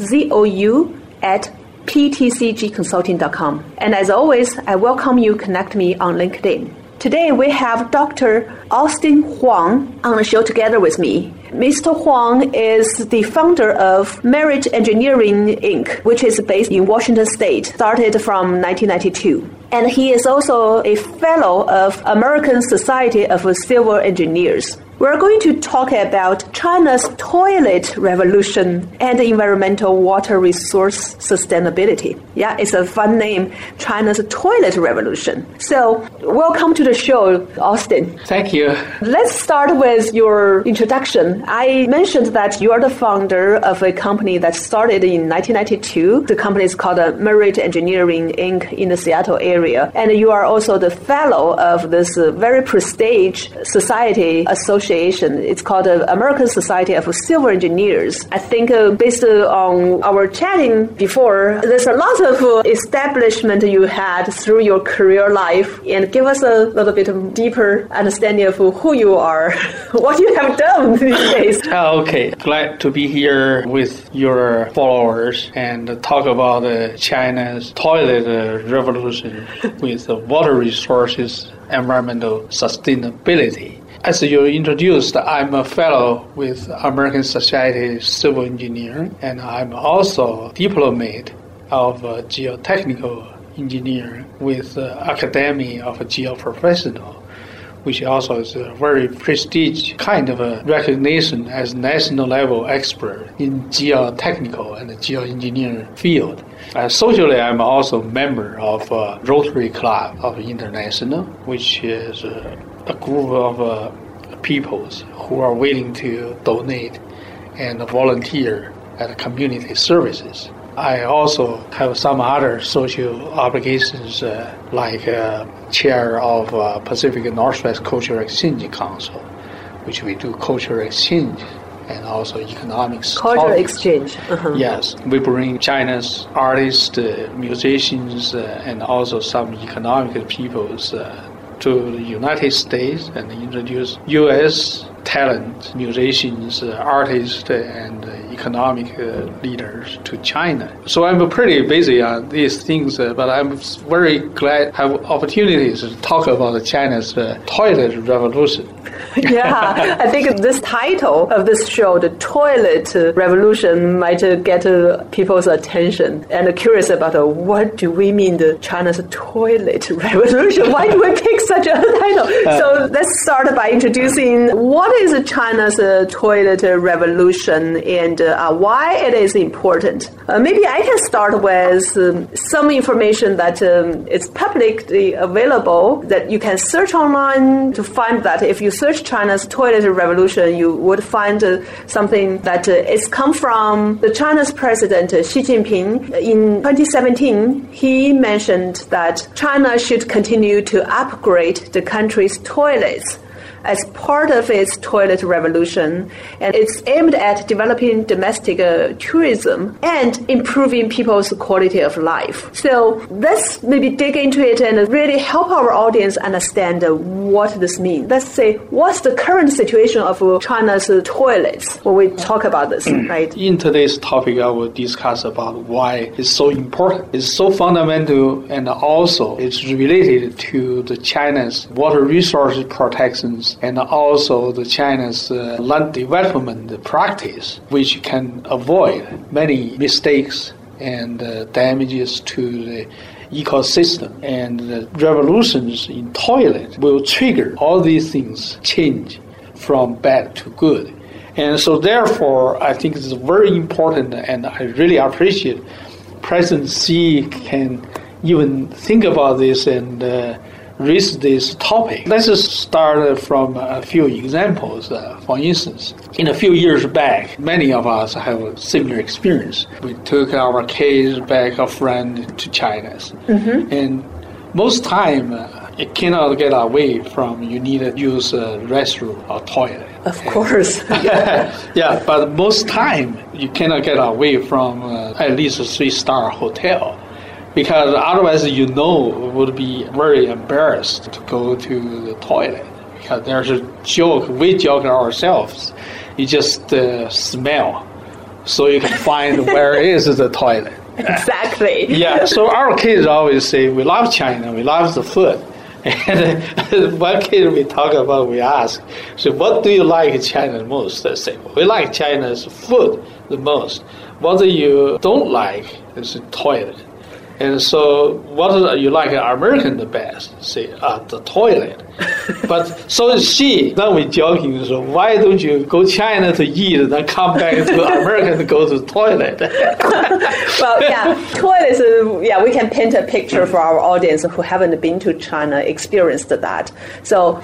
Z-O-U at ptcgconsulting.com. And as always, I welcome you connect me on LinkedIn. Today we have Dr. Austin Huang on the show together with me. Mr. Huang is the founder of Merit Engineering Inc., which is based in Washington State, started from 1992. And he is also a fellow of American Society of Civil Engineers. We're going to talk about China's toilet revolution and environmental water resource sustainability. Yeah, it's a fun name, China's toilet revolution. So, welcome to the show, Austin. Thank you. Let's start with your introduction. I mentioned that you are the founder of a company that started in 1992. The company is called uh, Merit Engineering Inc. in the Seattle area. And you are also the fellow of this uh, very prestigious society association association. It's called the American Society of Civil Engineers. I think uh, based on our chatting before, there's a lot of uh, establishment you had through your career life, and give us a little bit of deeper understanding of who you are, what you have done these days. Oh, okay, glad to be here with your followers and talk about uh, China's toilet uh, revolution with water resources environmental sustainability. As you introduced, I'm a fellow with American Society Civil Engineer, and I'm also a diplomate of geotechnical engineer with the Academy of Geoprofessional, which also is a very prestigious kind of a recognition as national level expert in geotechnical and geoengineering field. Uh, socially, I'm also a member of uh, Rotary Club of International, which is uh, a group of uh, peoples who are willing to donate and volunteer at community services. I also have some other social obligations, uh, like uh, chair of uh, Pacific Northwest Cultural Exchange Council, which we do cultural exchange and also economics. Cultural topics. exchange. Uh-huh. Yes, we bring China's artists, uh, musicians, uh, and also some economic peoples uh, to the United States and introduce U.S. talent, musicians, uh, artists, and economic uh, leaders to China. So I'm pretty busy on these things, uh, but I'm very glad have opportunities to talk about China's toilet revolution. yeah, I think this title of this show, the toilet revolution, might get people's attention and curious about what do we mean the China's toilet revolution? Why do we pick such a title? so let's start by introducing what is China's toilet revolution and uh, why it is important. Uh, maybe I can start with um, some information that um, is publicly available that you can search online to find that if you search China's toilet revolution, you would find uh, something that uh, is come from the China's president uh, Xi Jinping in 2017. He mentioned that China should continue to upgrade the country's toilets as part of its toilet revolution, and it's aimed at developing domestic uh, tourism and improving people's quality of life. So let's maybe dig into it and really help our audience understand uh, what this means. Let's say, what's the current situation of uh, China's uh, toilets when we talk about this, right? In today's topic, I will discuss about why it's so important. It's so fundamental, and also it's related to the China's water resource protection and also the China's uh, land development practice, which can avoid many mistakes and uh, damages to the ecosystem. And the revolutions in toilet will trigger all these things change from bad to good. And so, therefore, I think it's very important, and I really appreciate President Xi can even think about this and uh, raise this topic. Let's start from a few examples. Uh, for instance, in a few years back, many of us have a similar experience. We took our kids back, a friend to China, mm-hmm. and most time uh, it cannot get away from you need to use a restroom or toilet. Of course. yeah, but most time you cannot get away from uh, at least a three star hotel because otherwise you know would be very embarrassed to go to the toilet. Because there's a joke we joke ourselves. You just uh, smell. So you can find where is the toilet. Exactly. Yeah so our kids always say we love china we love the food. And one kid we talk about we ask so what do you like china the most? They say we like china's food the most. What do you don't like is the toilet and so, what do you like American the best? Say, uh, the toilet. but so is she. Then we joking. So why don't you go China to eat, and then come back to America to go to the toilet? well, yeah, toilets. Uh, yeah, we can paint a picture for our audience who haven't been to China, experienced that. So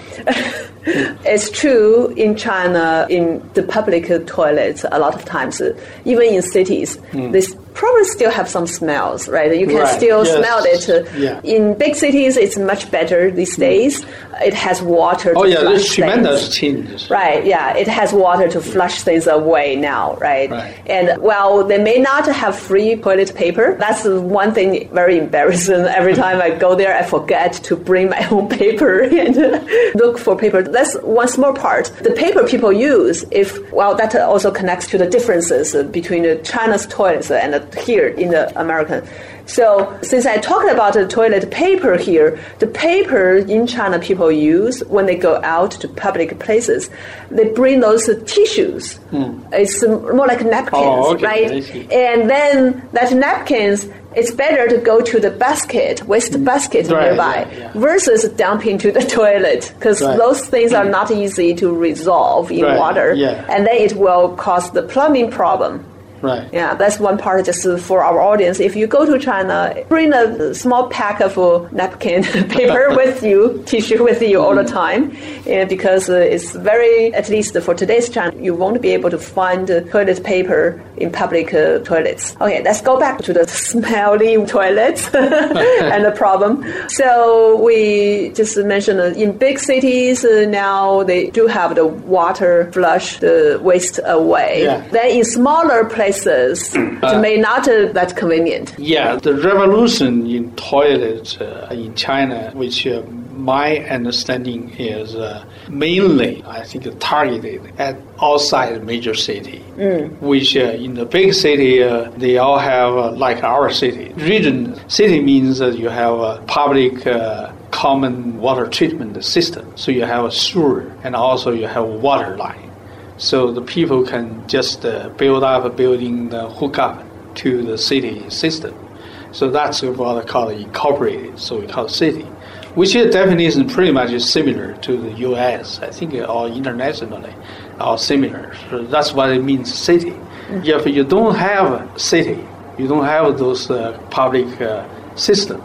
it's true in China, in the public toilets, a lot of times, even in cities, mm. this probably still have some smells, right? You can right. still yes. smell it. Yeah. In big cities, it's much better these days. It has water. oh yeah, there's tremendous changes. Right. Yeah, it has water to flush things away now, right? right? And while they may not have free toilet paper, that's one thing very embarrassing. Every time I go there, I forget to bring my own paper and look for paper. That's one small part. The paper people use, if well, that also connects to the differences between China's toilets and here in the American. So since I talked about the toilet paper here, the paper in China people use when they go out to public places, they bring those tissues. Mm. It's more like napkins, oh, okay. right? And then that napkins, it's better to go to the basket, waste mm. basket right, nearby, yeah, yeah. versus dumping to the toilet, because right. those things are not easy to resolve in right. water, yeah. and then it will cause the plumbing problem. Right. Yeah, that's one part just for our audience. If you go to China, bring a small pack of napkin paper with you, tissue with you all the mm-hmm. time, and because uh, it's very, at least for today's China, you won't be able to find toilet paper in public uh, toilets. Okay, let's go back to the smelly toilets and the problem. So we just mentioned uh, in big cities uh, now they do have the water flush the waste away. Yeah. Then in smaller places places uh, may not uh, that convenient. Yeah, the revolution in toilets uh, in China, which uh, my understanding is uh, mainly, I think, targeted at outside major city, mm. which uh, in the big city, they all have, like our city. Region city means that you have a public common water treatment system. So you have a sewer and also you have a water line. So the people can just uh, build up a building, the hook up to the city system. So that's what I call incorporated, so we call city, which is definition pretty much is similar to the U.S. I think all internationally are similar. So that's what it means, city. Mm-hmm. If you don't have a city, you don't have those uh, public uh, system,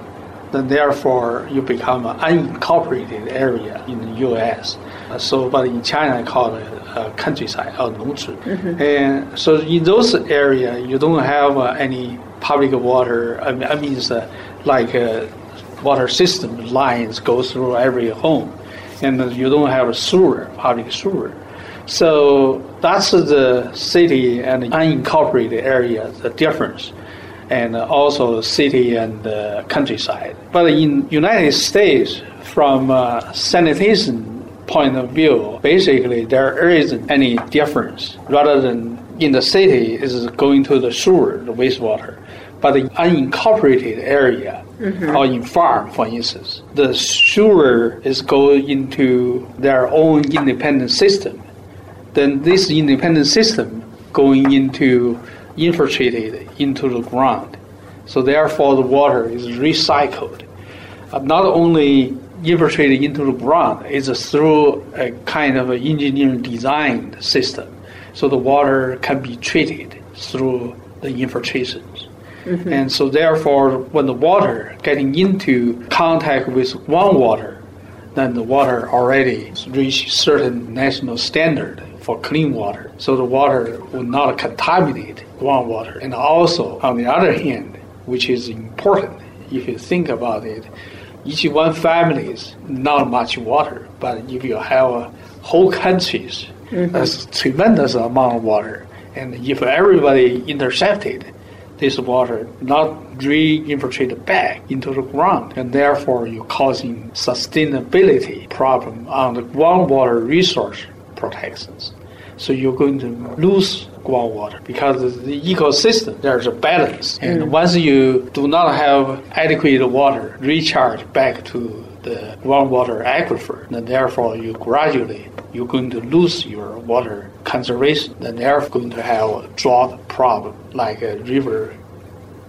then therefore you become an unincorporated area in the U.S. Uh, so, but in China, I call it uh, countryside or. Mm-hmm. And so in those areas, you don't have uh, any public water. I mean, I mean uh, like uh, water system lines go through every home, and you don't have a sewer, public sewer. So that's the city and unincorporated area, the difference, and also city and countryside. But in United States, from uh, sanitation point of view, basically there isn't any difference. Rather than in the city, is going to the sewer, the wastewater. But the unincorporated area or in farm, for instance, the sewer is going into their own independent system. Then this independent system going into infiltrated into the ground. So therefore, the water is recycled. Uh, not only infiltrated into the ground, is through a kind of engineering designed system. So the water can be treated through the infiltrations. Mm-hmm. And so therefore, when the water getting into contact with groundwater, then the water already reach certain national standard for clean water. So the water will not contaminate groundwater. And also, on the other hand, which is important, if you think about it, each one family is not much water, but if you have a whole countries, mm-hmm. that's tremendous amount of water. And if everybody intercepted this water not re-infiltrated back into the ground, and therefore you're causing sustainability problem on the groundwater resource protections. So you're going to lose groundwater because the ecosystem there's a balance, and mm. once you do not have adequate water recharge back to the groundwater aquifer, then therefore you gradually you're going to lose your water conservation. Then they're going to have a drought problem, like a river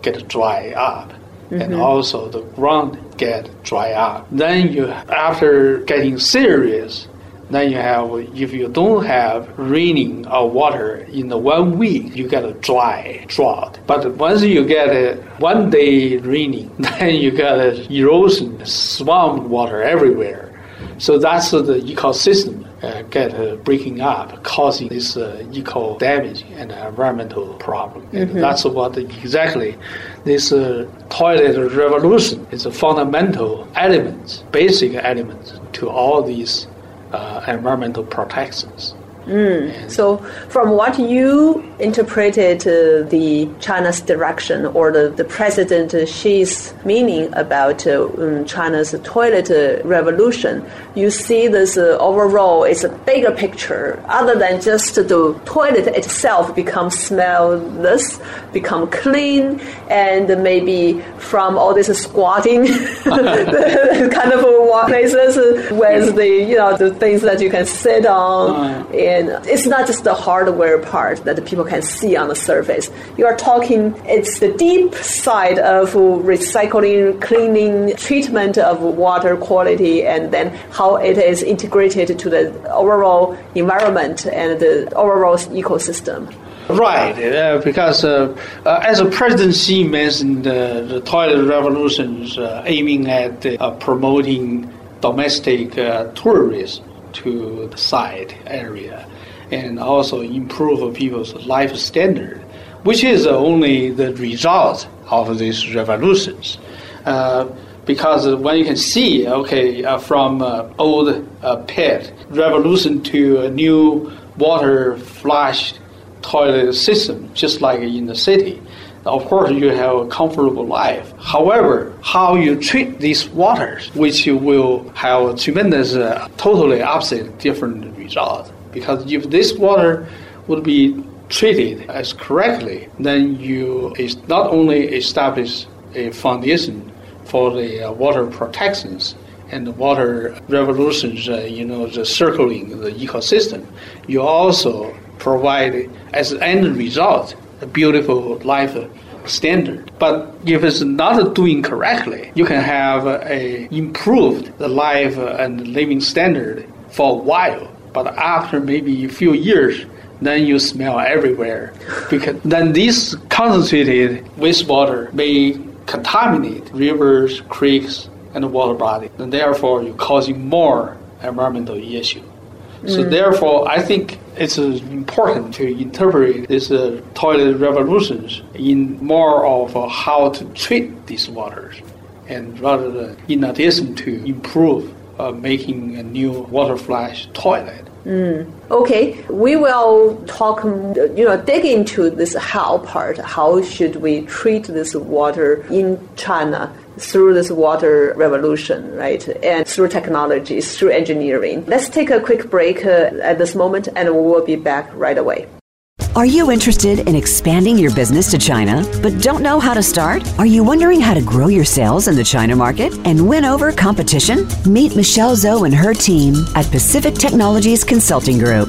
get dry up. And mm-hmm. also the ground get dry up. Then you, after getting serious, then you have, if you don't have raining or water in the one week, you get a dry drought. But once you get a one day raining, then you get a erosion, swamp water everywhere. So that's the ecosystem uh, get uh, breaking up, causing this uh, eco damage and environmental problem. And that's what exactly this uh, toilet revolution is a fundamental element, basic element to all these Uh, environmental protections. So, from what you interpreted uh, the China's direction or the, the President Xi's meaning about uh, um, China's toilet uh, revolution, you see this uh, overall is a bigger picture. Other than just the toilet itself become smellless, become clean, and maybe from all this squatting kind of places with the you know the things that you can sit on and it's not just the hardware part that people can see on the surface. You are talking, it's the deep side of recycling, cleaning, treatment of water quality, and then how it is integrated to the overall environment and the overall ecosystem. Right, uh, because uh, uh, as the President Xi mentioned, uh, the toilet revolution is uh, aiming at uh, promoting domestic tourism to the site area and also improve people's life standard, which is only the result of these revolutions. Uh, because when you can see, okay, uh, from uh, old uh, pit revolution to a new water flush toilet system, just like in the city. Of course, you have a comfortable life. However, how you treat these waters, which will have a tremendous, uh, totally opposite, different result. Because if this water would be treated as correctly, then you is not only establish a foundation for the uh, water protections and the water revolutions, uh, you know, the circling the ecosystem, you also provide as an end result beautiful life standard. But if it's not doing correctly, you can have a improved the life and living standard for a while. But after maybe a few years, then you smell everywhere because then this concentrated wastewater may contaminate rivers, creeks, and water body, and therefore you're causing more environmental issue. So therefore, I think it's uh, important to interpret this uh, toilet revolutions in more of uh, how to treat these waters, and rather than in addition to improve uh, making a new water flush toilet. Okay, we will talk, you know, dig into this how part. How should we treat this water in China through this water revolution, right? And through technologies, through engineering. Let's take a quick break uh, at this moment and we will be back right away. Are you interested in expanding your business to China but don't know how to start? Are you wondering how to grow your sales in the China market and win over competition? Meet Michelle Zhou and her team at Pacific Technologies Consulting Group.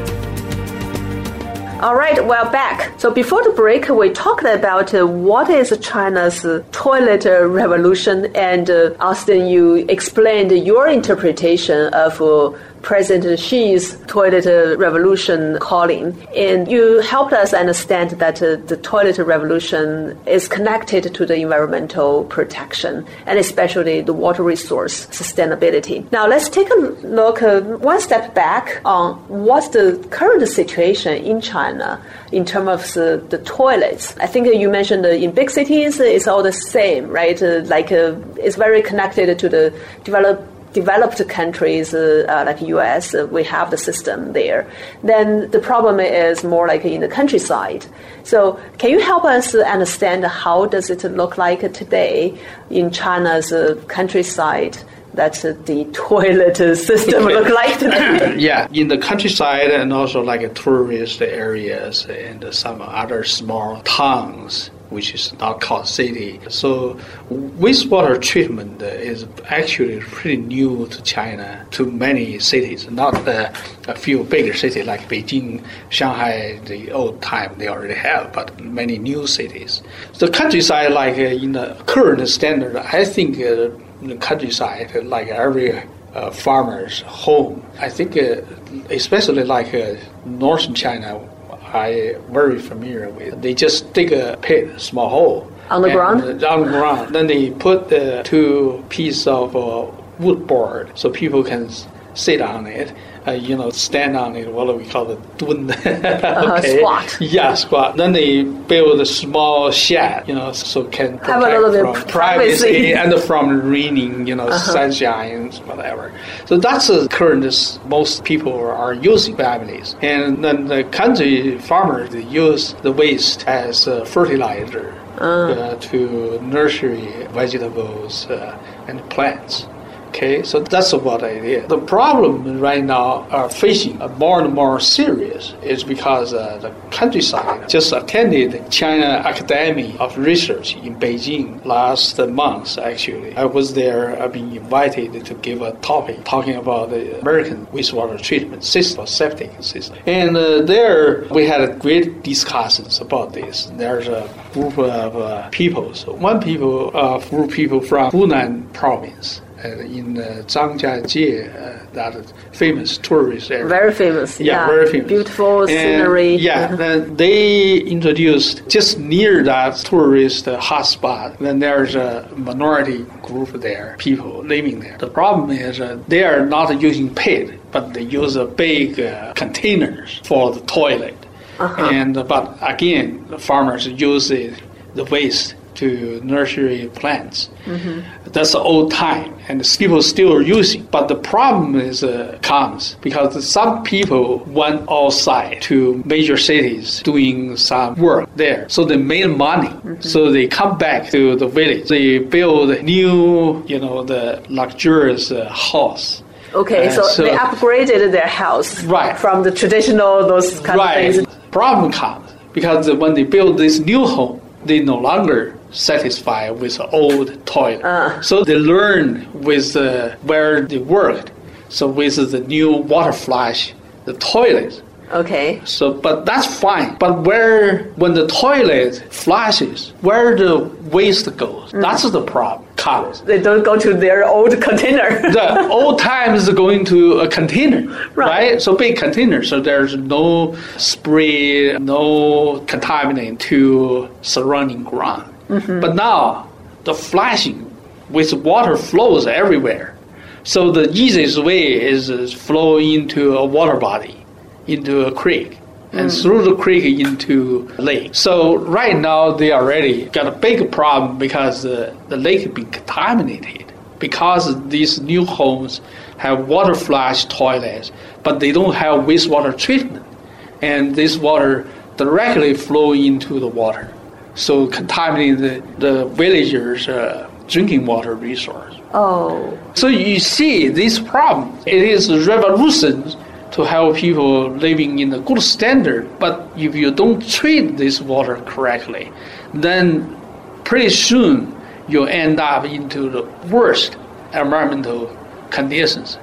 All right, we're back. So before the break, we talked about uh, what is China's uh, toilet revolution, and uh, Austin, you explained your interpretation of uh, President Xi's toilet revolution calling. And you helped us understand that uh, the toilet revolution is connected to the environmental protection and especially the water resource sustainability. Now let's take a look uh, one step back on what's the current situation in China in terms of the, the toilets. I think you mentioned in big cities it's all the same, right? Uh, like uh, it's very connected to the developed developed countries uh, uh, like US, uh, we have the system there. Then the problem is more like in the countryside. So can you help us understand how does it look like today in China's uh, countryside? That's the toilet system look like today. yeah, in the countryside and also like tourist areas and some other small towns which is not called city. So wastewater treatment is actually pretty new to China, to many cities, not uh, a few bigger cities like Beijing, Shanghai, the old time they already have, but many new cities. The countryside, like uh, in the current standard, I think uh, the countryside, like every uh, farmer's home, I think, uh, especially like uh, northern China, I very familiar with. They just dig a pit, small hole on the ground. On the ground, then they put the two pieces of uh, wood board so people can sit on it uh, you know, stand on it, what do we call it, dun. Uh-huh, okay. Uh, squat. Yeah, squat. Then they build a small shed, you know, so can have a little bit from privacy and from raining, you know, uh-huh. sunshine, whatever. So that's the current most people are using families. And then the country farmers they use the waste as fertilizer. Uh. Uh, to nursery vegetables uh, and plants. Okay, so that's what it is. The problem right now are facing more and more serious is because uh, the countryside just attended China Academy of Research in Beijing last month. Actually, I was there. I've been invited to give a topic talking about the American wastewater treatment system, septic system, and uh, there we had great discussions about this. There's a group of uh, people. So one people, uh, group people from Hunan province in uh, Zhangjiajie, uh, that famous tourist area. Very famous. Yeah, yeah. very famous. Beautiful scenery. Yeah, then they introduced just near that tourist hotspot. Then there's a minority group there, people living there. The problem is uh, they are not using pit, but they use a big uh, containers for the toilet. Uh-huh. And but again, the farmers use it, the waste to nursery plants. Mm-hmm. That's the old time, and people still are using. But the problem is uh, comes because some people went outside to major cities doing some work there, so they made money. Mm-hmm. So they come back to the village. They build new, you know, the luxurious uh, house. Okay, uh, so, so, they upgraded their house right. from the traditional those kind right. of things. Problem comes because when they build this new home, they no longer satisfied with the old toilet. Uh. So they learn with uh, where they worked. So with the new water flush, the toilet. Okay. So, but that's fine. But where, when the toilet flushes, where the waste goes, mm. that's the problem. comes. They don't go to their old container. the old times going to a container, Right. right? So big container, so there's no spray, no contaminant to surrounding ground. But now the flashing with water flows everywhere. So the easiest way is, is flow into a water body, into a creek. And through the creek into lake. So right now they already got a big problem because the, the lake has been contaminated because these new homes have water flush toilets, but they don't have wastewater treatment, and this water directly flow into the water, so contaminating the, the villagers' uh, drinking water resource. oh, So you see this problem. It is a revolution to help people living in a good standard. But if you don't treat this water correctly, then pretty soon you end up into the worst environmental conditions.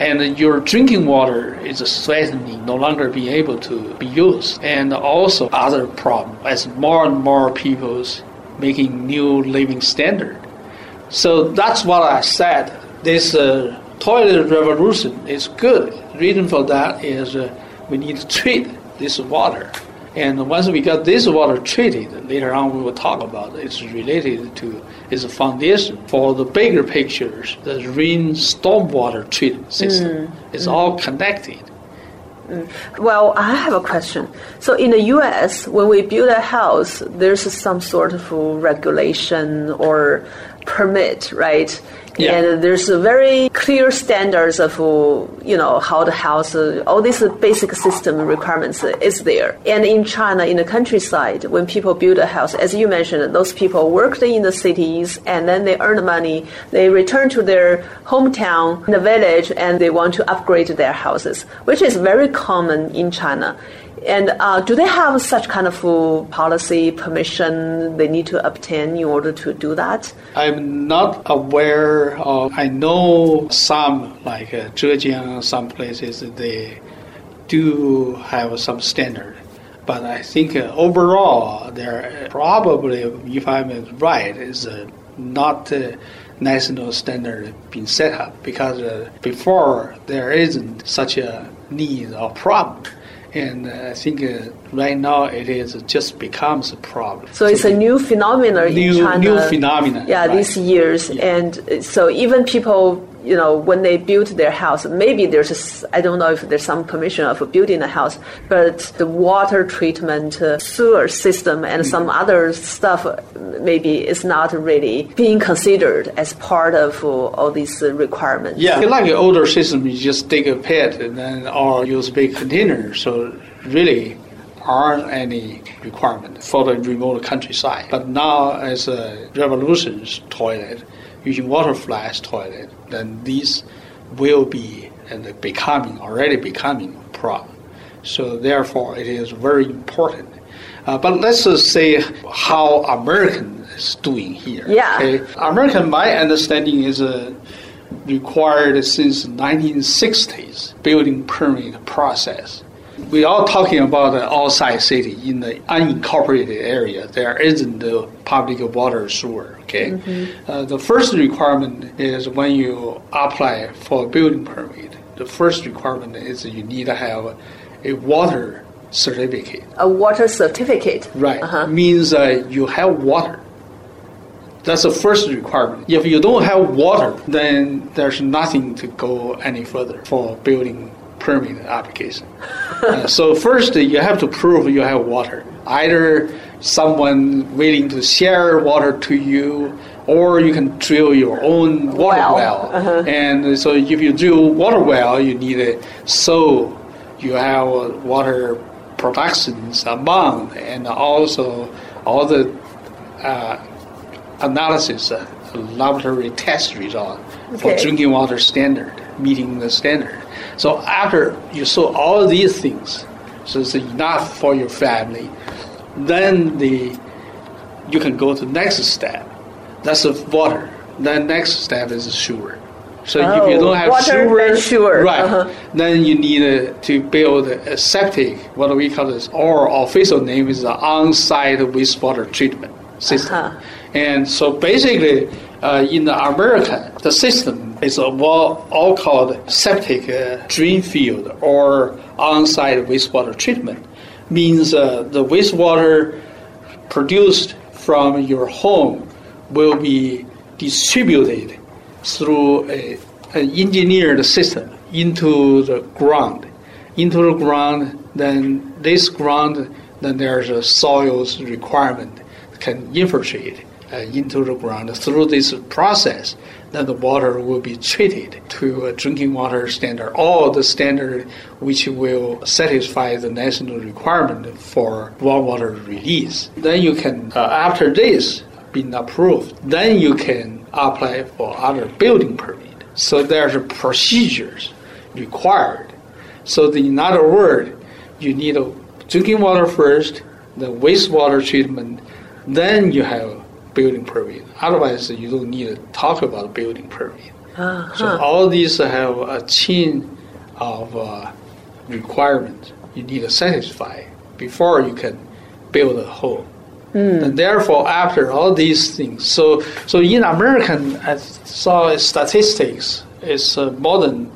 And your drinking water is threatening no longer being able to be used. And also other problem as more and more people's making new living standard. So that's what I said. This uh, toilet revolution is good. The Reason for that is uh, we need to treat this water. And once we got this water treated, later on we will talk about it. It's related to it's a foundation for the bigger pictures, the rain stormwater treatment system. Mm. It's all mm. connected. Mm. Well, I have a question. So in the U.S., when we build a house, there's some sort of regulation or permit, right? Yeah. And there's a very clear standards of, you know, how the house, all these basic system requirements is there. And in China, in the countryside, when people build a house, as you mentioned, those people worked in the cities and then they earn money. They return to their hometown, the village, and they want to upgrade their houses, which is very common in China. And uh, do they have such kind of uh, policy permission they need to obtain in order to do that? I'm not aware of. I know some, like uh, Zhejiang, some places they do have some standard, but I think uh, overall there probably, if I'm right, is uh, not uh, national standard being set up because uh, before there isn't such a need or problem. And uh, I think uh, right now it is just becomes a problem. So it's a new phenomenon New- in China. new phenomenon, Yeah, right. these years, and uh, so even people, you know, when they build their house, maybe there's I don't know if there's some permission of building a house, but the water treatment, uh, sewer system, and some Mm-hmm. other stuff maybe is not really being considered as part of uh, all these uh, requirements. Yeah, like an older system, you just take a pit and then or use big container. So really aren't any requirement for the remote countryside. But now as a revolutions toilet, using water flash toilet, then these will be and becoming already becoming a problem. So therefore, it is very important. Uh, but let's just say how American is doing here. Yeah. Okay? American, my understanding is uh, required since 1960s building permit process. We are talking about the outside city in the unincorporated area. There isn't the public water sewer. Okay, uh, the first requirement is when you apply for a building permit. The first requirement is you need to have a water certificate. A water certificate. Right. Uh-huh. Means uh, you have water. That's the first requirement. If you don't have water, then there's nothing to go any further for building permit application. Uh, so first, you have to prove you have water. Either someone willing to share water to you, or you can drill your own water Well. well. Uh-huh. And so if you drill water well, you need a so you have water productions amount and also all the uh, analysis, uh, laboratory test result for drinking water standard, meeting the standard. So after you saw all these things, so it's enough for your family, then the you can go to next step. That's the water. Then next step is the sewer. So if you Oh, don't have water, sewer, then sewer. right, Uh-huh. then you need uh, to build a septic. What we call this? Our official name is the on-site wastewater treatment system. Uh-huh. And so basically, uh, in America, the system is all, all called septic uh, drain field or on-site wastewater treatment. Means uh, the wastewater produced from your home will be distributed through a, an engineered system into the ground. Into the ground, then this ground, then there's a soils requirement can infiltrate into the ground through this process. Then the water will be treated to a drinking water standard, all the standard which will satisfy the national requirement for groundwater release. Then you can, uh, after this been approved, then you can apply for other building permit. So there's procedures required. So the, in other words, you need a drinking water first, the wastewater treatment, then you have building permit. Otherwise, you don't need to talk about building permit. Uh-huh. So all these have a chain of uh, requirements you need to satisfy before you can build a home. And therefore, after all these things, so so in American, I saw statistics It's uh, more than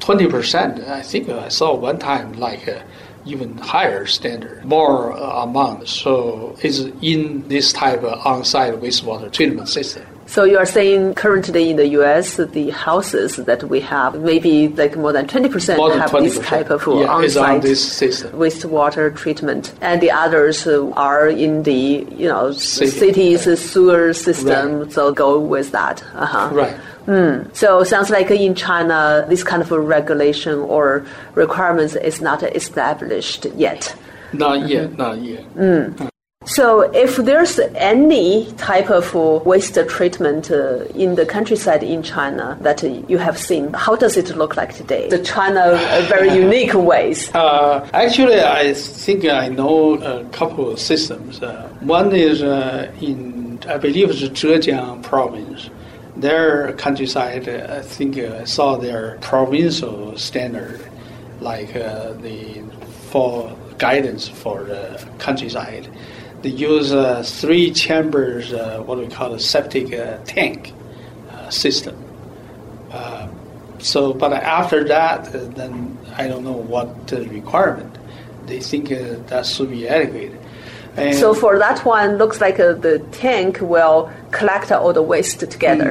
twenty percent. I think I saw one time like uh, even higher standard, more uh, amount. So it's in this type of on-site wastewater treatment system. So you are saying currently in the U.S. the houses that we have maybe like more than twenty percent More than have twenty this type of yeah, on on-site this wastewater treatment, and the others are in the you know City. cities sewer system. Right. So go with that. Uh-huh. Right. So sounds like in China, this kind of a regulation or requirements is not established yet. Not yet. Not yet. So if there's any type of waste treatment uh, in the countryside in China that uh, you have seen, how does it look like today? The China uh, very unique ways. Uh, actually, I think I know a couple of systems. Uh, one is uh, in, I believe it's Zhejiang province. Their countryside, uh, I think uh, saw their provincial standard, like uh, the for guidance for the countryside. They use uh, three chambers, uh, what we call a septic uh, tank system. So, but after that, then I don't know what the requirement. They think that should be adequate. And So for that one, looks like uh, the tank will collect all the waste together,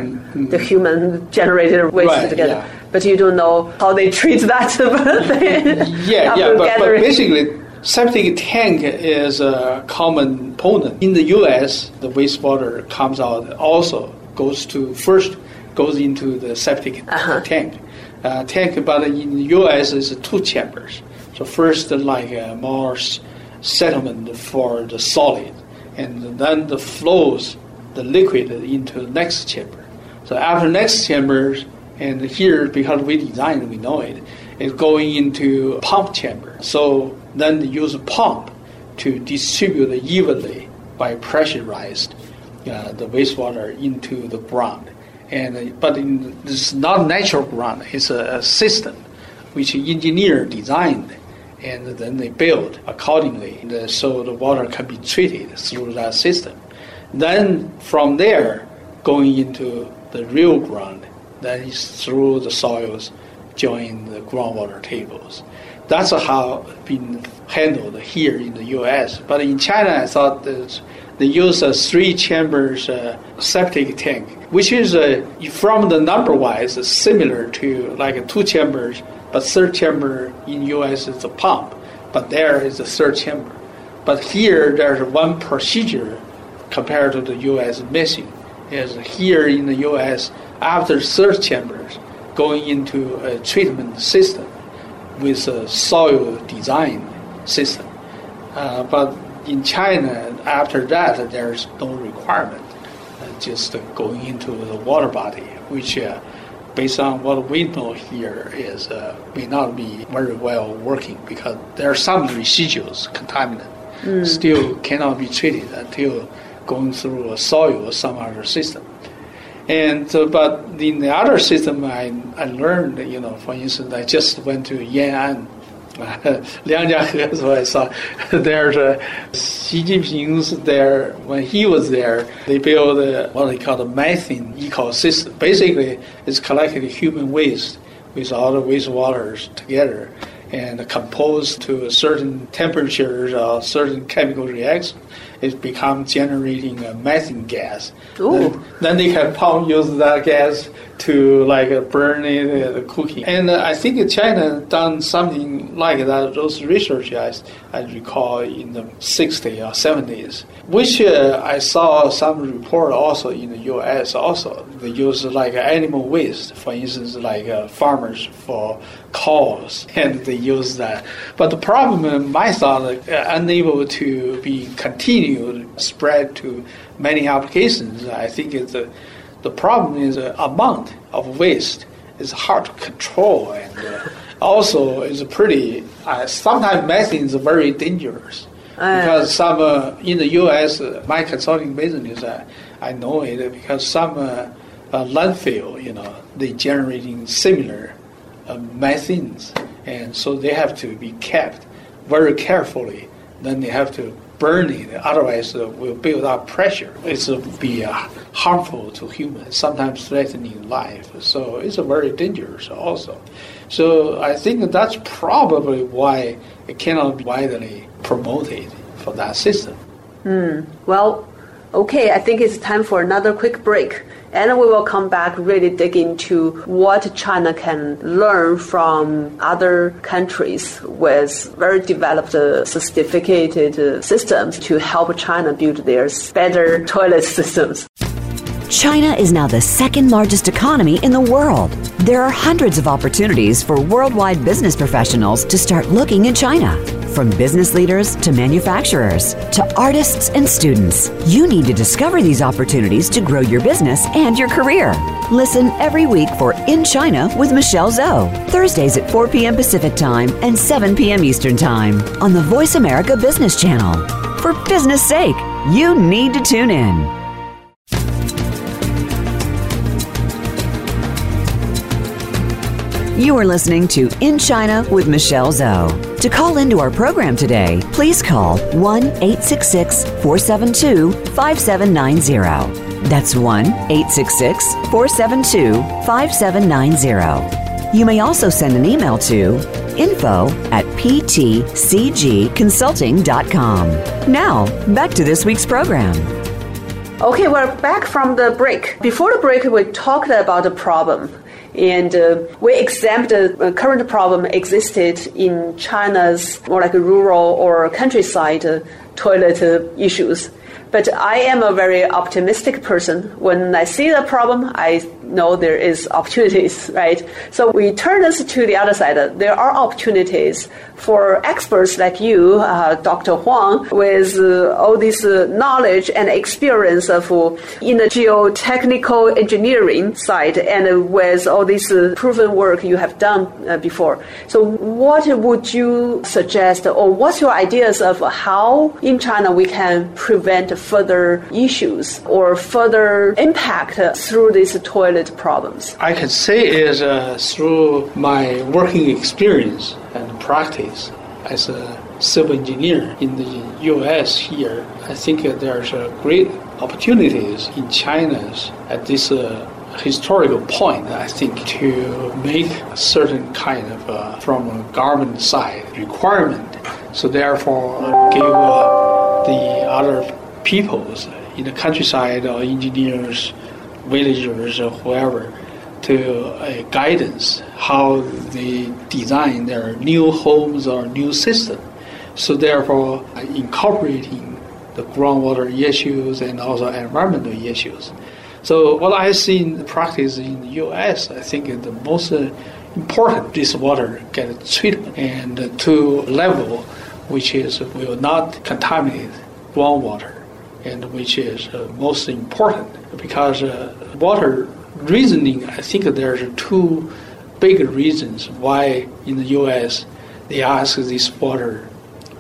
the human generated waste Mm-hmm. Right, together. yeah. But you don't know how they treat that. yeah, yeah, but, but basically, septic tank is a common component. In the U.S., the wastewater comes out also goes to first goes into the septic tank. Uh, tank, but in the U.S. is two chambers. So first, like uh, more settlement for the solid, and then the flows the liquid into the next chamber. So after next chambers, and here because we designed, we know it, it's going into pump chamber. So then they use a pump to distribute evenly by pressurized uh, the wastewater into the ground. And but in, is not natural ground; it's a, a system which engineer designed, and then they build accordingly, so the water can be treated through that system. Then from there, going into the real ground, that is through the soils, join the groundwater tables. That's how it's been handled here in the U.S. But in China, I thought that they use a three chambers uh, septic tank, which is uh, from the number wise similar to like two chambers, but third chamber in U.S. is a pump, but there is a third chamber. But here there's one procedure compared to the U.S. missing. Is here in the U.S. after third chambers going into a treatment system with a soil design system. Uh, but in China, after that, there's no requirement, uh, just uh, going into the water body, which, uh, based on what we know here, is uh, may not be very well working because there are some residuals, contaminant, still cannot be treated until going through a soil or some other system. And uh, but in the other system, I, I learned, you know, for instance, I just went to Yan'an Liangjiahe, so I saw there's a Xi Jinping's there when he was there. They built what they call the methane ecosystem. Basically, it's collected human waste with all the wastewaters together and composed to a certain temperatures or certain chemical reactions it becomes generating a methane gas. Then, then, they can pump use that gas to like burn it, uh, cooking. And uh, I think China done something like that. Those research I, I recall in the 60s or 70s, which uh, I saw some report also in the U.S. Also they use like animal waste, for instance, like uh, farmers for cows, and they use that. But the problem, my thought, uh, unable to be continued spread to many applications. I think it's a the problem is the amount of waste is hard to control, and uh, also is pretty. Uh, sometimes methane is very dangerous uh, because some uh, in the U.S. Uh, my consulting business, uh, I know it because some landfill, you know, they generating similar methanes, and so they have to be kept very carefully. Then they have to burning, otherwise uh, will build up pressure. It will be uh, harmful to humans, sometimes threatening life. So it's very dangerous also. So I think that's probably why it cannot be widely promoted for that system. Mm. Well, okay, I think it's time for another quick break. And we will come back really dig into what China can learn from other countries with very developed, uh, sophisticated uh, systems to help China build their better toilet systems. China is now the second largest economy in the world. There are hundreds of opportunities for worldwide business professionals to start looking in China. From business leaders to manufacturers to artists and students, you need to discover these opportunities to grow your business and your career. Listen every week for In China with Michelle Zhou, Thursdays at 4 p.m. Pacific Time and 7 p.m. Eastern Time on the Voice America Business Channel. For business sake, you need to tune in. You are listening to In China with Michelle Zhou. To call into our program today, please call 1 866 472 5790. That's 1 866 472 5790. You may also send an email to info at ptcgconsulting.com. Now, back to this week's program. Okay, we're back from the break. Before the break, we talked about the problem and uh, we examined the current problem existed in China's more like rural or countryside uh, toilet uh, issues. But I am a very optimistic person. When I see the problem, I know there is opportunities, right? So we turn this to the other side. There are opportunities for experts like you, uh, Dr. Huang, with uh, all this uh, knowledge and experience of uh, in the geotechnical engineering side and with all this uh, proven work you have done uh, before. So what would you suggest or what's your ideas of how in China we can prevent further issues or further impact through this toilet problems? I can say is through my working experience and practice as a civil engineer in the U.S. here, I think there's a great opportunities in China at this uh, historical point, I think, to make a certain kind of, uh, from a government side, requirement. So therefore, uh, give uh, the other peoples in the countryside or engineers, villagers, or whoever, to guidance how they design their new homes or new system. So therefore, incorporating the groundwater issues and also environmental issues. So what I see in practice in the U.S., I think the most important this water get treated and to level which is will not contaminate groundwater and which is uh, most important because uh, water reasoning, I think there's two big reasons why in the U.S. they ask this water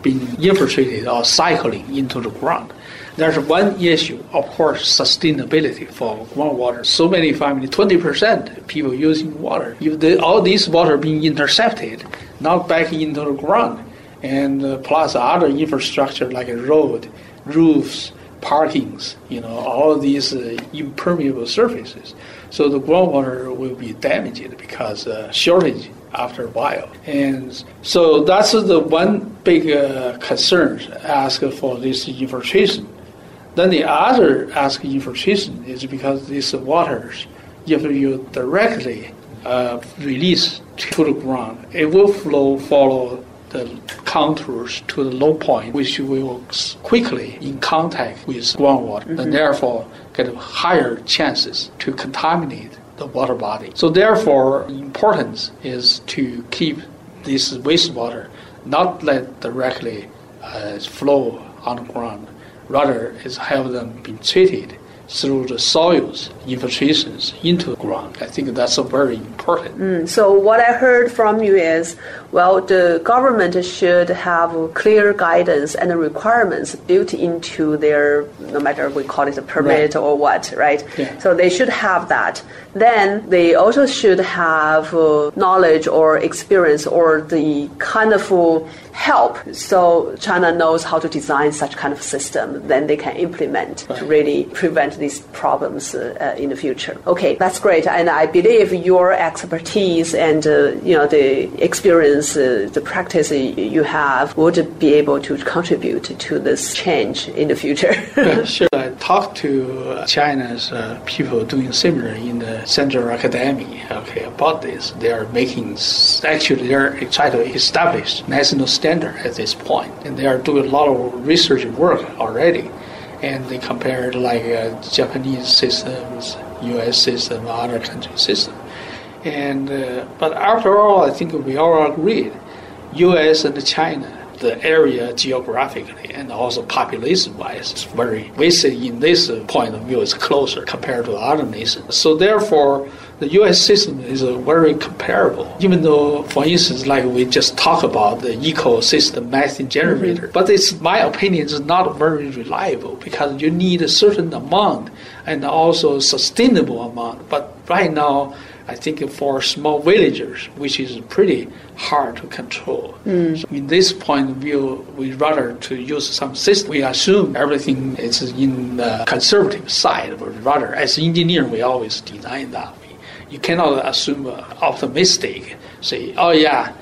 being infiltrated or cycling into the ground. There's one issue, of course, sustainability for groundwater. So many families, 20% people using water. If they, all this water being intercepted, not back into the ground, and uh, plus other infrastructure like a road, roofs, parkings, you know, all these uh, impermeable surfaces. So the groundwater will be damaged because uh, shortage after a while. And so that's the one big uh, concern asked for this infiltration. Then the other ask infiltration is because these waters, if you directly uh, release to the ground, it will flow follow the contours to the low point, which will quickly in contact with groundwater, mm-hmm. and therefore get higher chances to contaminate the water body. So therefore, importance is to keep this wastewater not let directly uh, flow on the ground rather is have them been treated through the soils infiltrations into the ground. I think that's very important. Mm, so what I heard from you is, well, the government should have clear guidance and requirements built into their, no matter we call it a permit right. or what, right? Yeah. So they should have that. Then they also should have uh, knowledge or experience or the kind of uh, help so China knows how to design such kind of system, then they can implement right. to really prevent these problems uh, in the future. Okay, that's great, and I believe your expertise and uh, you know the experience, uh, the practice you have would be able to contribute to this change in the future. yeah, sure, I talked to China's uh, people doing similar in the Central Academy. Okay, about this, they are making actually they're trying to establish national standard at this point, and they are doing a lot of research work already. And they compared like uh, Japanese systems, U.S. system, other country system. And uh, but after all, I think we all agreed, U.S. and China the area geographically and also population-wise is very, we say in this point of view, is closer compared to other nations. So therefore, the U.S. system is very comparable. Even though, for instance, like we just talked about the ecosystem methane generator, mm-hmm. but it's my opinion is not very reliable because you need a certain amount and also a sustainable amount. But right now, I think for small villagers, which is pretty hard to control. Mm. So in this point of view, we rather to use some system. We assume everything is in the conservative side, but rather as engineer, we always design that way. You cannot assume optimistic, say, oh yeah,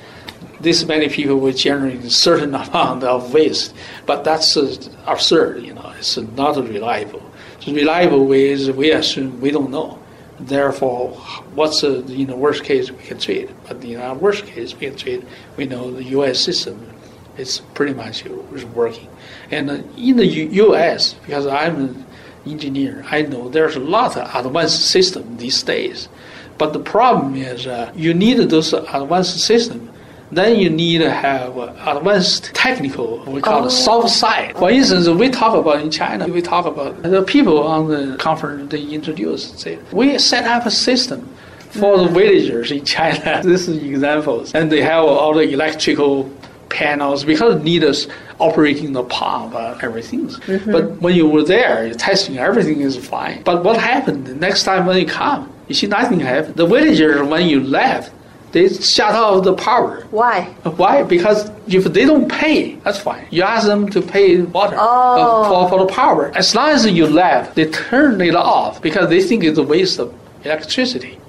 this many people will generate a certain amount of waste, but that's uh, absurd, you know, it's not reliable. So reliable is we assume we don't know. Therefore, what's the in the worst case we can treat? But in our worst case we can treat, we know the U.S. system is pretty much is working. And uh, in the U.S., because I'm an engineer, I know there's a lot of advanced system these days. But the problem is uh, you need those advanced systems then you need to have advanced technical, we call oh. it soft side. For instance, we talk about in China, we talk about the people on the conference, they introduce, say, we set up a system for the villagers in China. this is examples. And they have all the electrical panels because need us operating the pump, uh, everything. Mm-hmm. But when you were there, you testing, everything is fine. But what happened? The next time when you come, you see nothing happened. The villagers, when you left, they shut off the power. Why? Why? Because if they don't pay, that's fine. You ask them to pay water uh, oh. for, for the power. As long as you left, they turn it off because they think it's a waste of electricity.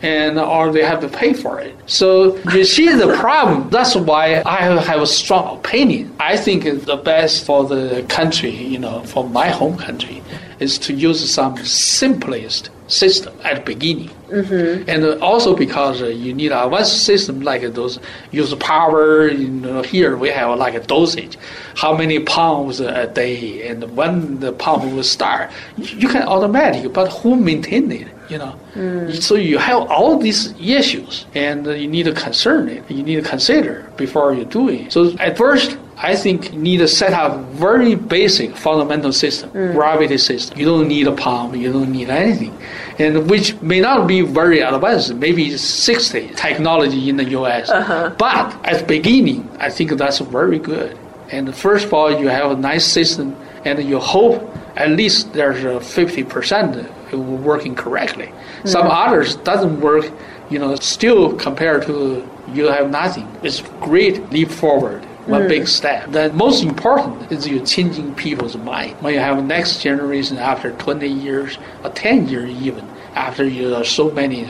And or they have to pay for it. So you see the problem. That's why I have a strong opinion. I think it's the best for the country, you know, for my home country, is to use some simplest system at the beginning. Mm-hmm. And also because uh, you need a advanced system like those use power. You know, here we have like a dosage, how many pounds a day, and when the pump will start. You can automatic, but who maintain it? You know, mm. so you have all these issues, and you need to concern it. You need to consider before you do it. So at first, I think you need to set up very basic fundamental system, mm. gravity system. You don't need a pump, you don't need anything. And which may not be very advanced, maybe 60 technology in the US. Uh-huh. But at the beginning, I think that's very good. And first of all, you have a nice system and you hope at least there's a 50% working correctly. Some others doesn't work, you know, still compared to you have nothing. It's great leap forward. One big step. The most important is you changing people's mind. When you have next generation after 20 years or 10 years even, after you have so many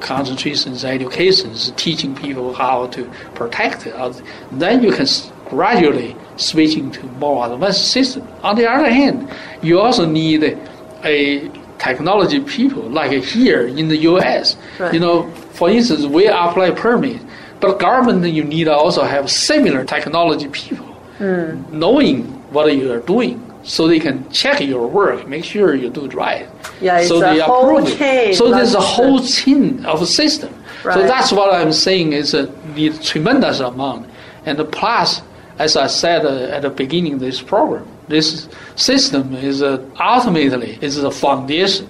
concentrations, educations, teaching people how to protect it, uh, then you can gradually switching to more advanced system. On the other hand, you also need a technology people like here in the U.S. Right. You know, for instance, we apply permit, but government you need also have similar technology people knowing what you are doing. So they can check your work, make sure you do it right. Yeah, it's so a they whole approve it. So there's a a- whole chain of a system. So that's what I'm saying is a need tremendous amount. And plus, as I said uh, at the beginning of this program, this system is uh, ultimately is the foundation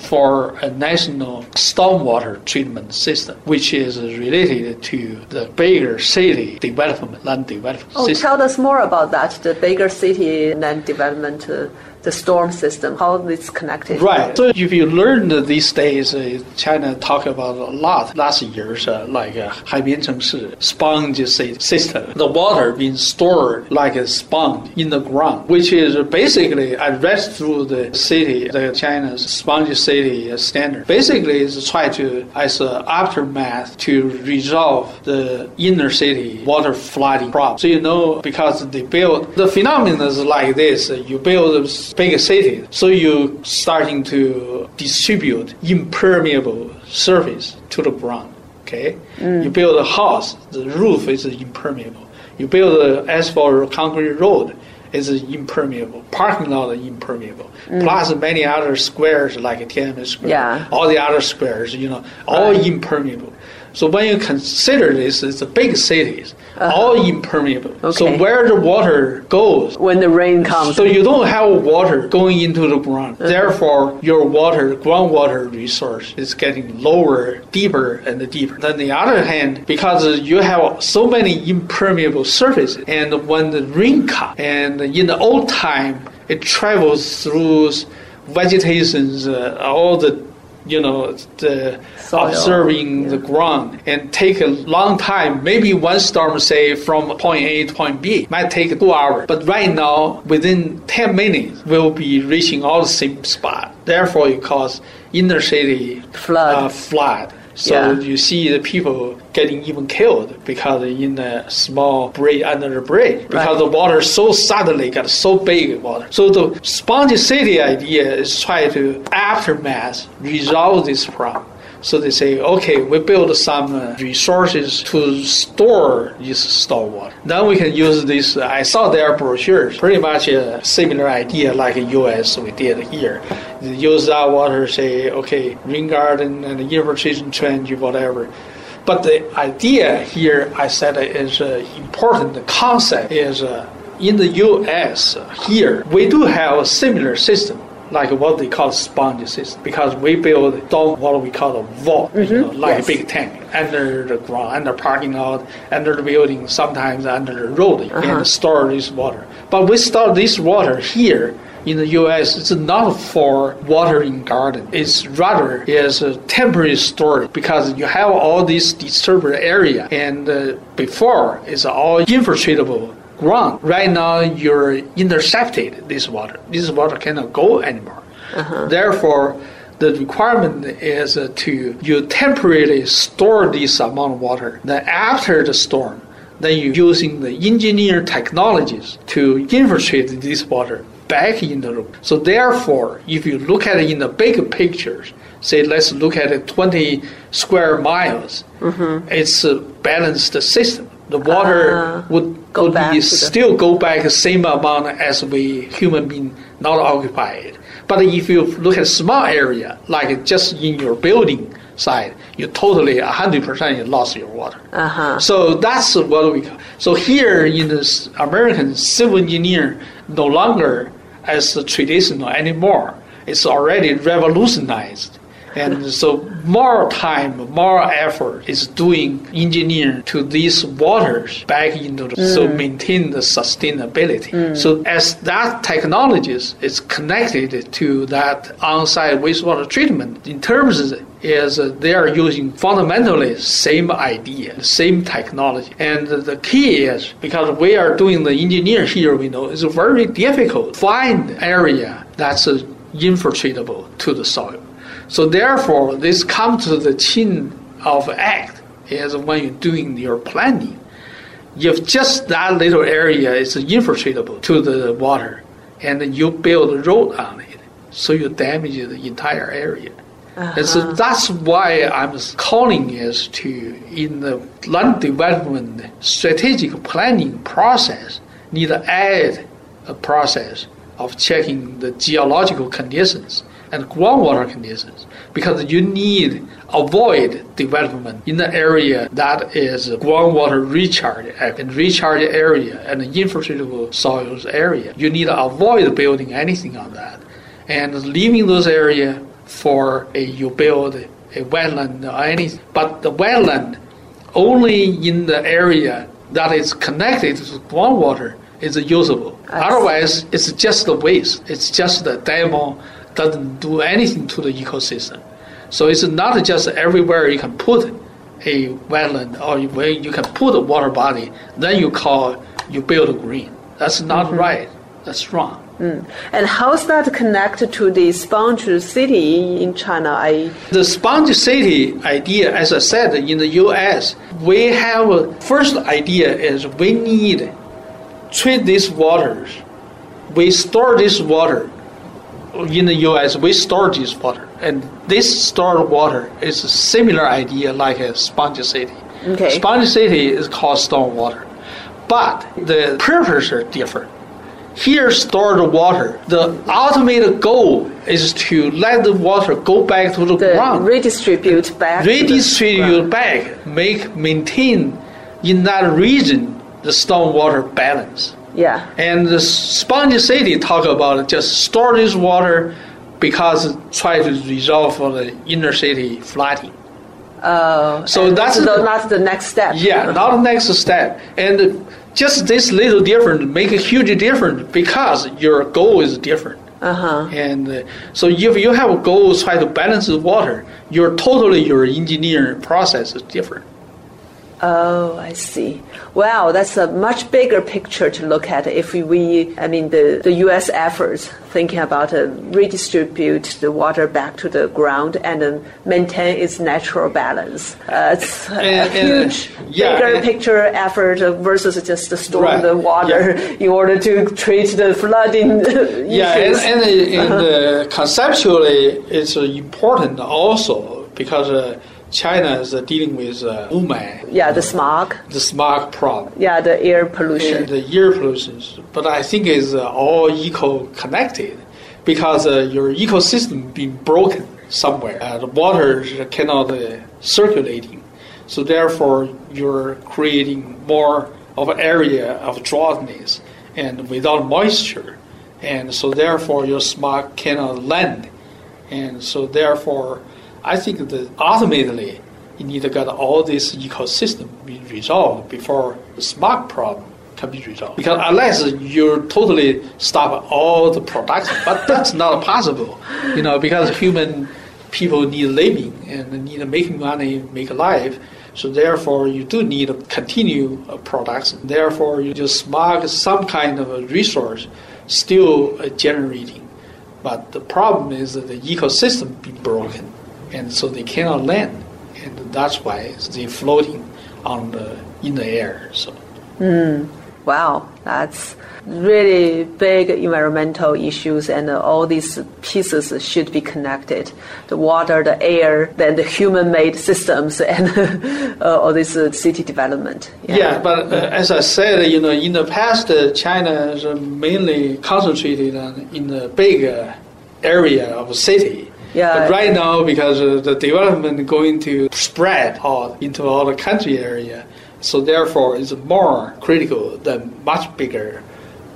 for a national stormwater treatment system, which is related to the bigger city development, land development Oh, system. tell us more about that. The bigger city land development, uh, the storm system, how it's connected. Right. So if you learn these days, uh, China talk about a lot last years, uh, like uh, sponge system. The water being stored like a sponge in the ground, which is basically I read through the city, the China's sponge city standard. Basically, it's try to as an aftermath to resolve the inner city water flooding problem. So you know because they build the phenomenon is like this: you build big city, so you starting to distribute impermeable surface to the ground. Okay, mm. you build a house, the roof is impermeable. You build an asphalt concrete road, is impermeable. Parking lot is impermeable. Mm. Plus many other squares like Tiananmen Square, Yeah. all the other squares, you know, all impermeable. So when you consider this, it's the big cities, all impermeable. So where the water goes, When the rain comes. so you don't have water going into the ground. Therefore, your water, groundwater resource is getting lower, deeper, and deeper. On the other hand, because you have so many impermeable surfaces, and when the rain comes, and in the old time, it travels through vegetations, uh, all the you know the Soil, observing the ground and take a long time. Maybe one storm, say from point A to point B, might take two hours. But right now, within 10 minutes, we'll be reaching all the same spot. Therefore, it cause inner city Flood. Uh, flood. So Yeah. you see the people getting even killed because in a small bridge under the bridge because Right. the water so suddenly got so big water. So the spongy city idea is try to aftermath resolve this problem. So they say, okay, we build some uh, resources to store this storm water. Then we can use this. I saw their brochures, pretty much a similar idea like U.S. we did here. They use that water, say, okay, rain garden and infiltration trench, whatever. But the idea here, I said, is uh, important. The concept is uh, in the U.S. here we do have a similar system. Like what they call sponge system, because we build down what we call a vault, you know, like yes. a big tank under the ground, under parking lot, under the building, sometimes under the road, and store this water. But we store this water here in the U.S. It's not for watering garden. It's rather is a temporary storage because you have all this disturbed area, and uh, before it's all infiltratable ground. Right now, you're intercepted this water. This water cannot go anymore. Therefore, the requirement is to you temporarily store this amount of water. Then after the storm, then you're using the engineer technologies to infiltrate this water back in the room. So therefore, if you look at it in the big picture, say let's look at it 20 square miles, it's a balanced system. The water Ah, would, go back the- still go back the same amount as we human being not occupied. But if you look at small area, like just in your building side, you totally 100% you lost your water. Uh-huh. So that's what we. So here in this American civil engineer, no longer as traditional anymore. It's already revolutionized And so more time, more effort is doing engineering to these waters back into the, so maintain the sustainability. So as that technologies is connected to that on-site wastewater treatment, in terms of is uh, they are using fundamentally same idea, same technology. And the key is because we are doing the engineer here, we know it's very difficult to find area that's uh, infiltratable to the soil. So therefore, this comes to the chin of act is when you're doing your planning. If just that little area is infiltratable to the water, and you build a road on it, so you damage the entire area. And so uh-huh. that's why I'm calling is to in the land development strategic planning process need to add a process of checking the geological conditions and groundwater conditions because you need avoid development in the area that is groundwater recharge and recharge area and infiltratable soils area. You need to avoid building anything on that and leaving those areas for a you build a wetland or anything. But the wetland only in the area that is connected to groundwater is usable. Otherwise, it's just the waste. It's just the demo doesn't do anything to the ecosystem. So it's not just everywhere you can put a wetland or where you can put a water body, then you call you build a green. That's not mm-hmm. right. That's wrong. Mm. And how's that connected to the sponge city in China? I The sponge city idea, as I said, in the U.S., we have a first idea is we need treat these waters. We store this water in the U.S. We store this water, and this stored water is a similar idea like a sponge city. Okay. Sponge city is called storm water, but the purpose are different. Here, stored water. The ultimate goal is to let the water go back to the, the ground, redistribute back. redistribute back, make maintain in that region the stormwater balance. Yeah. And the sponge city talk about just store this water because try to resolve for the inner city flooding. Uh, So that's the, the- not the next step. Yeah, now the next step. And just this little difference make a huge difference because your goal is different. Uh-huh. And uh, so if you have a goal try to balance the water, your totally your engineering process is different. Oh, I see. Wow, that's a much bigger picture to look at if we, I mean, the, the U.S. efforts thinking about uh, redistribute the water back to the ground and uh, maintain its natural balance. Uh, it's a And- and, huge, yeah, bigger and- picture effort versus just store Right, the water in order to treat the flooding Yeah, and, issues. and, uh, and uh, conceptually, it's uh, important also because uh, China is uh, dealing with uh, Wuhan, yeah, the smog. the smog problem, Yeah, the air pollution. and the air pollution. But I think it's uh, all eco-connected because uh, your ecosystem being broken somewhere. Uh, the water cannot uh, circulating, so therefore you're creating more of an area of dryness and without moisture, and so therefore your smog cannot land, and so therefore I think that ultimately you need to get all this ecosystem be resolved before the smog problem can be resolved. Because unless you totally stop all the production, but that's not possible, you know, because human people need living and need making money, make a life. So therefore, you do need to continue production. Therefore, you just smog some kind of a resource still generating. But the problem is that the ecosystem be broken, and so they cannot land, and that's why they're floating on the in the air. So. Wow, that's really big environmental issues, and uh, all these pieces should be connected: the water, the air, then the human-made systems, and uh, all this uh, city development. Yeah, but uh, as I said, you know, in the past, uh, China is uh, mainly concentrated on in the big uh, area of city. Yeah. But right now, because the development going to spread out into all the country area, so therefore it's more critical than much bigger,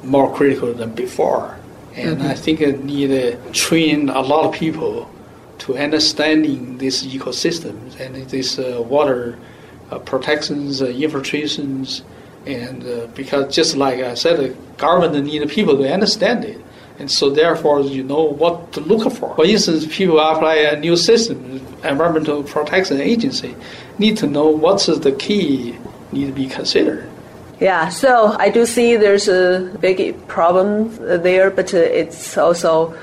more critical than before. And I think it need to train a lot of people to understanding this ecosystem and this uh, water uh, protections, uh, infiltrations, and uh, because just like I said, the government need people to understand it. And so therefore you know what to look for. For instance, people apply a new system, Environmental Protection Agency, need to know what's the key need to be considered. Yeah, so I do see there's a big problem there, but it's also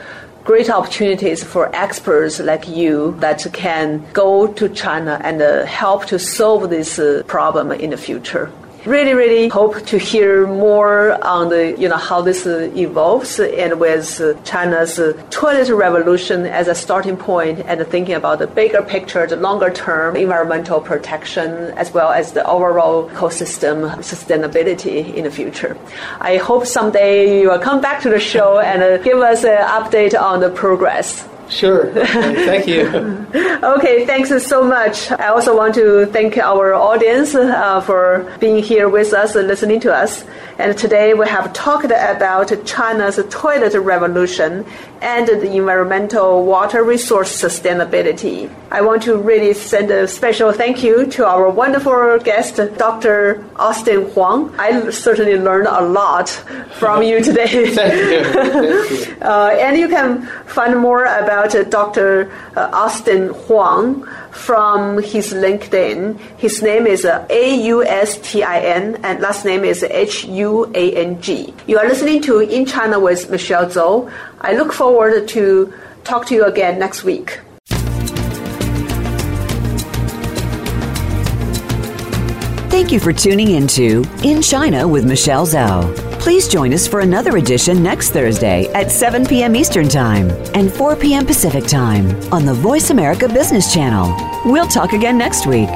great opportunities for experts like you that can go to China and uh, help to solve this uh, problem in the future really, really hope to hear more on the, you know, how this uh, evolves and with uh, China's uh, toilet revolution as a starting point and thinking about the bigger picture, the longer term environmental protection, as well as the overall ecosystem sustainability in the future. I hope someday you will come back to the show and give us an update on the progress. Sure. thank you. okay, thanks so much. I also want to thank our audience uh, for being here with us and listening to us. And today we have talked about China's toilet revolution and the environmental water resource sustainability. I want to really send a special thank you to our wonderful guest, Dr. Austin Huang. I certainly learned a lot from you today. thank you. Thank you. Uh, and you can find more about Dr. Uh, Austin Huang from his LinkedIn. His name is uh, A U S T I N and last name is H U A N G. You are listening to In China with Michelle Zhou. I look forward to talk to you again next week. Thank you for tuning into In China with Michelle Zhou. Please join us for another edition next Thursday at 7 p.m. Eastern Time and 4 p.m. Pacific Time on the Voice America Business Channel. We'll talk again next week.